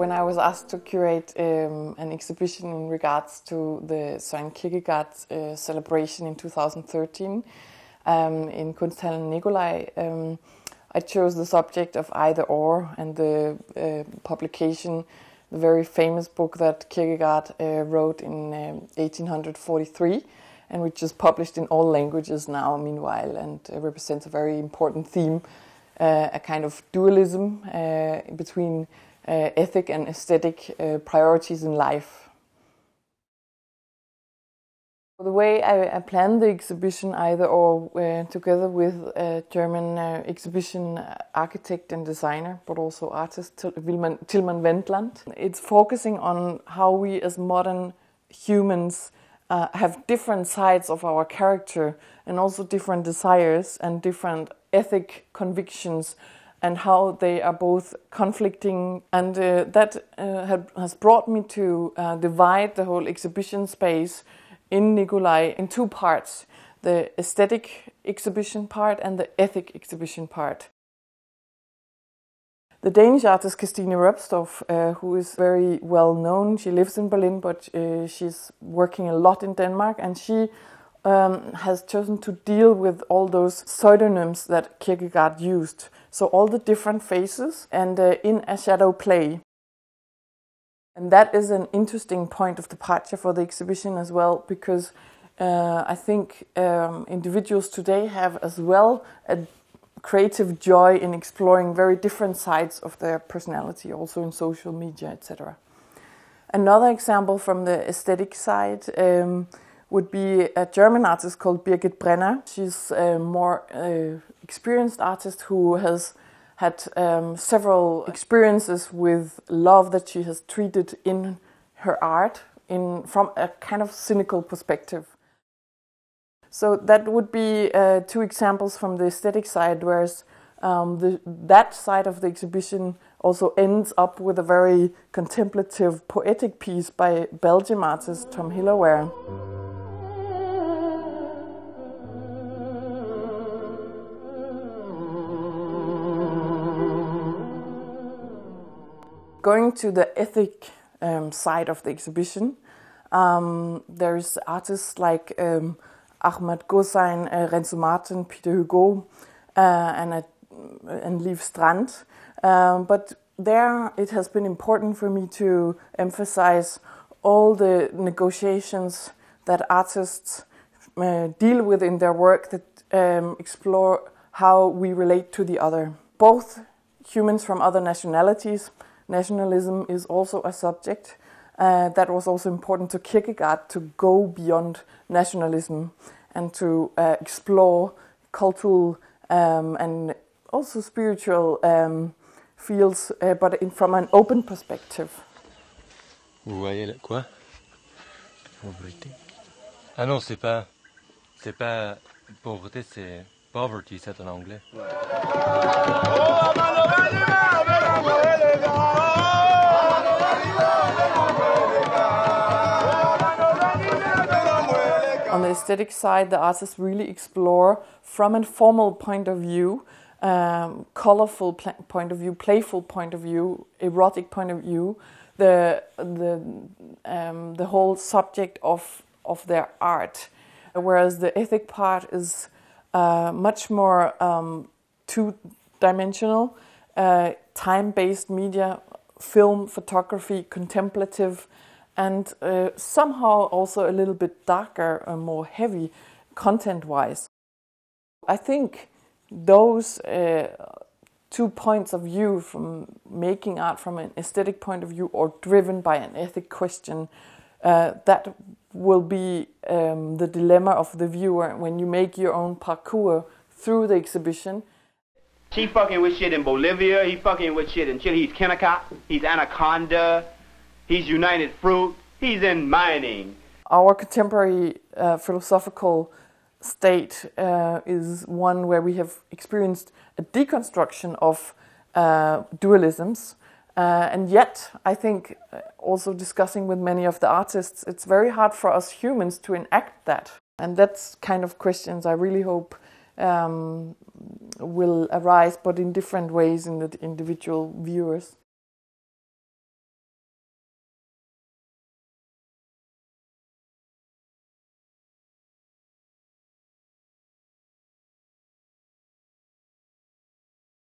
When I was asked to curate um, an exhibition in regards to the Søren Kierkegaard uh, celebration in 2013 um, in Kunsthallen Nikolaj, um, I chose the subject of either or and the uh, publication, the very famous book that Kierkegaard uh, wrote in 1843 um, and which is published in all languages now, meanwhile, and uh, represents a very important theme, uh, a kind of dualism uh, between uh, ethic and aesthetic uh, priorities in life. The way I, I planned the exhibition, either or uh, together with a German uh, exhibition architect and designer, but also artist Tilman, Wendland, it's focusing on how we as modern humans uh, have different sides of our character and also different desires and different ethic convictions and how they are both conflicting. And uh, that uh, had, has brought me to uh, divide the whole exhibition space in Nikolaj in two parts the aesthetic exhibition part and the ethic exhibition part. The Danish artist Kirstine Roepstorff, uh, who is very well known, she lives in Berlin, but uh, she's working a lot in Denmark, and she um, has chosen to deal with all those pseudonyms that Kierkegaard used. So, all the different faces and uh, in a shadow play. And that is an interesting point of departure for the exhibition as well, because uh, I think um, individuals today have as well a creative joy in exploring very different sides of their personality, also in social media, etc. Another example from the aesthetic side. Um, would be a German artist called Birgit Brenner. She's a more uh, experienced artist who has had um, several experiences with love that she has treated in her art in from a kind of cynical perspective. So that would be uh, two examples from the aesthetic side, whereas um, the, that side of the exhibition also ends up with a very contemplative, poetic piece by Belgian artist Tom Hillewaere. Going to the ethic um, side of the exhibition, um, there's artists like um, Ahmad Ghossein, uh, Renzo Martens, Pieter Hugo, uh, and, uh, and Liv Strand. Um, but there it has been important for me to emphasize all the negotiations that artists uh, deal with in their work that um, explore how we relate to the other. Both humans from other nationalities, nationalism is also a subject. Uh, that was also important to Kierkegaard to go beyond nationalism and to uh, explore cultural um, and also spiritual um, fields, uh, but in, from an open perspective. Vous voyez là, quoi Pauvreté. Ah non, c'est pas, c'est pas pauvreté, c'est poverty, c'est en anglais. On the aesthetic side, the artists really explore from a formal point of view, um, colorful point of view, playful point of view, erotic point of view, the the um, the whole subject of of their art, whereas the ethic part is uh, much more um, two dimensional, uh, time based media, film, photography, contemplative and uh, somehow also a little bit darker and more heavy content wise. I think those uh, two points of view from making art from an aesthetic point of view or driven by an ethic question uh, that will be um, the dilemma of the viewer when you make your own parcours through the exhibition. He fucking with shit in Bolivia, he fucking with shit in Chile, he's Kennecott, he's Anaconda, He's United Fruit. He's in mining. Our contemporary uh, philosophical state uh, is one where we have experienced a deconstruction of uh, dualisms. Uh, and yet, I think, uh, also discussing with many of the artists, it's very hard for us humans to enact that. And that's kind of questions I really hope um, will arise, but in different ways in the individual viewers.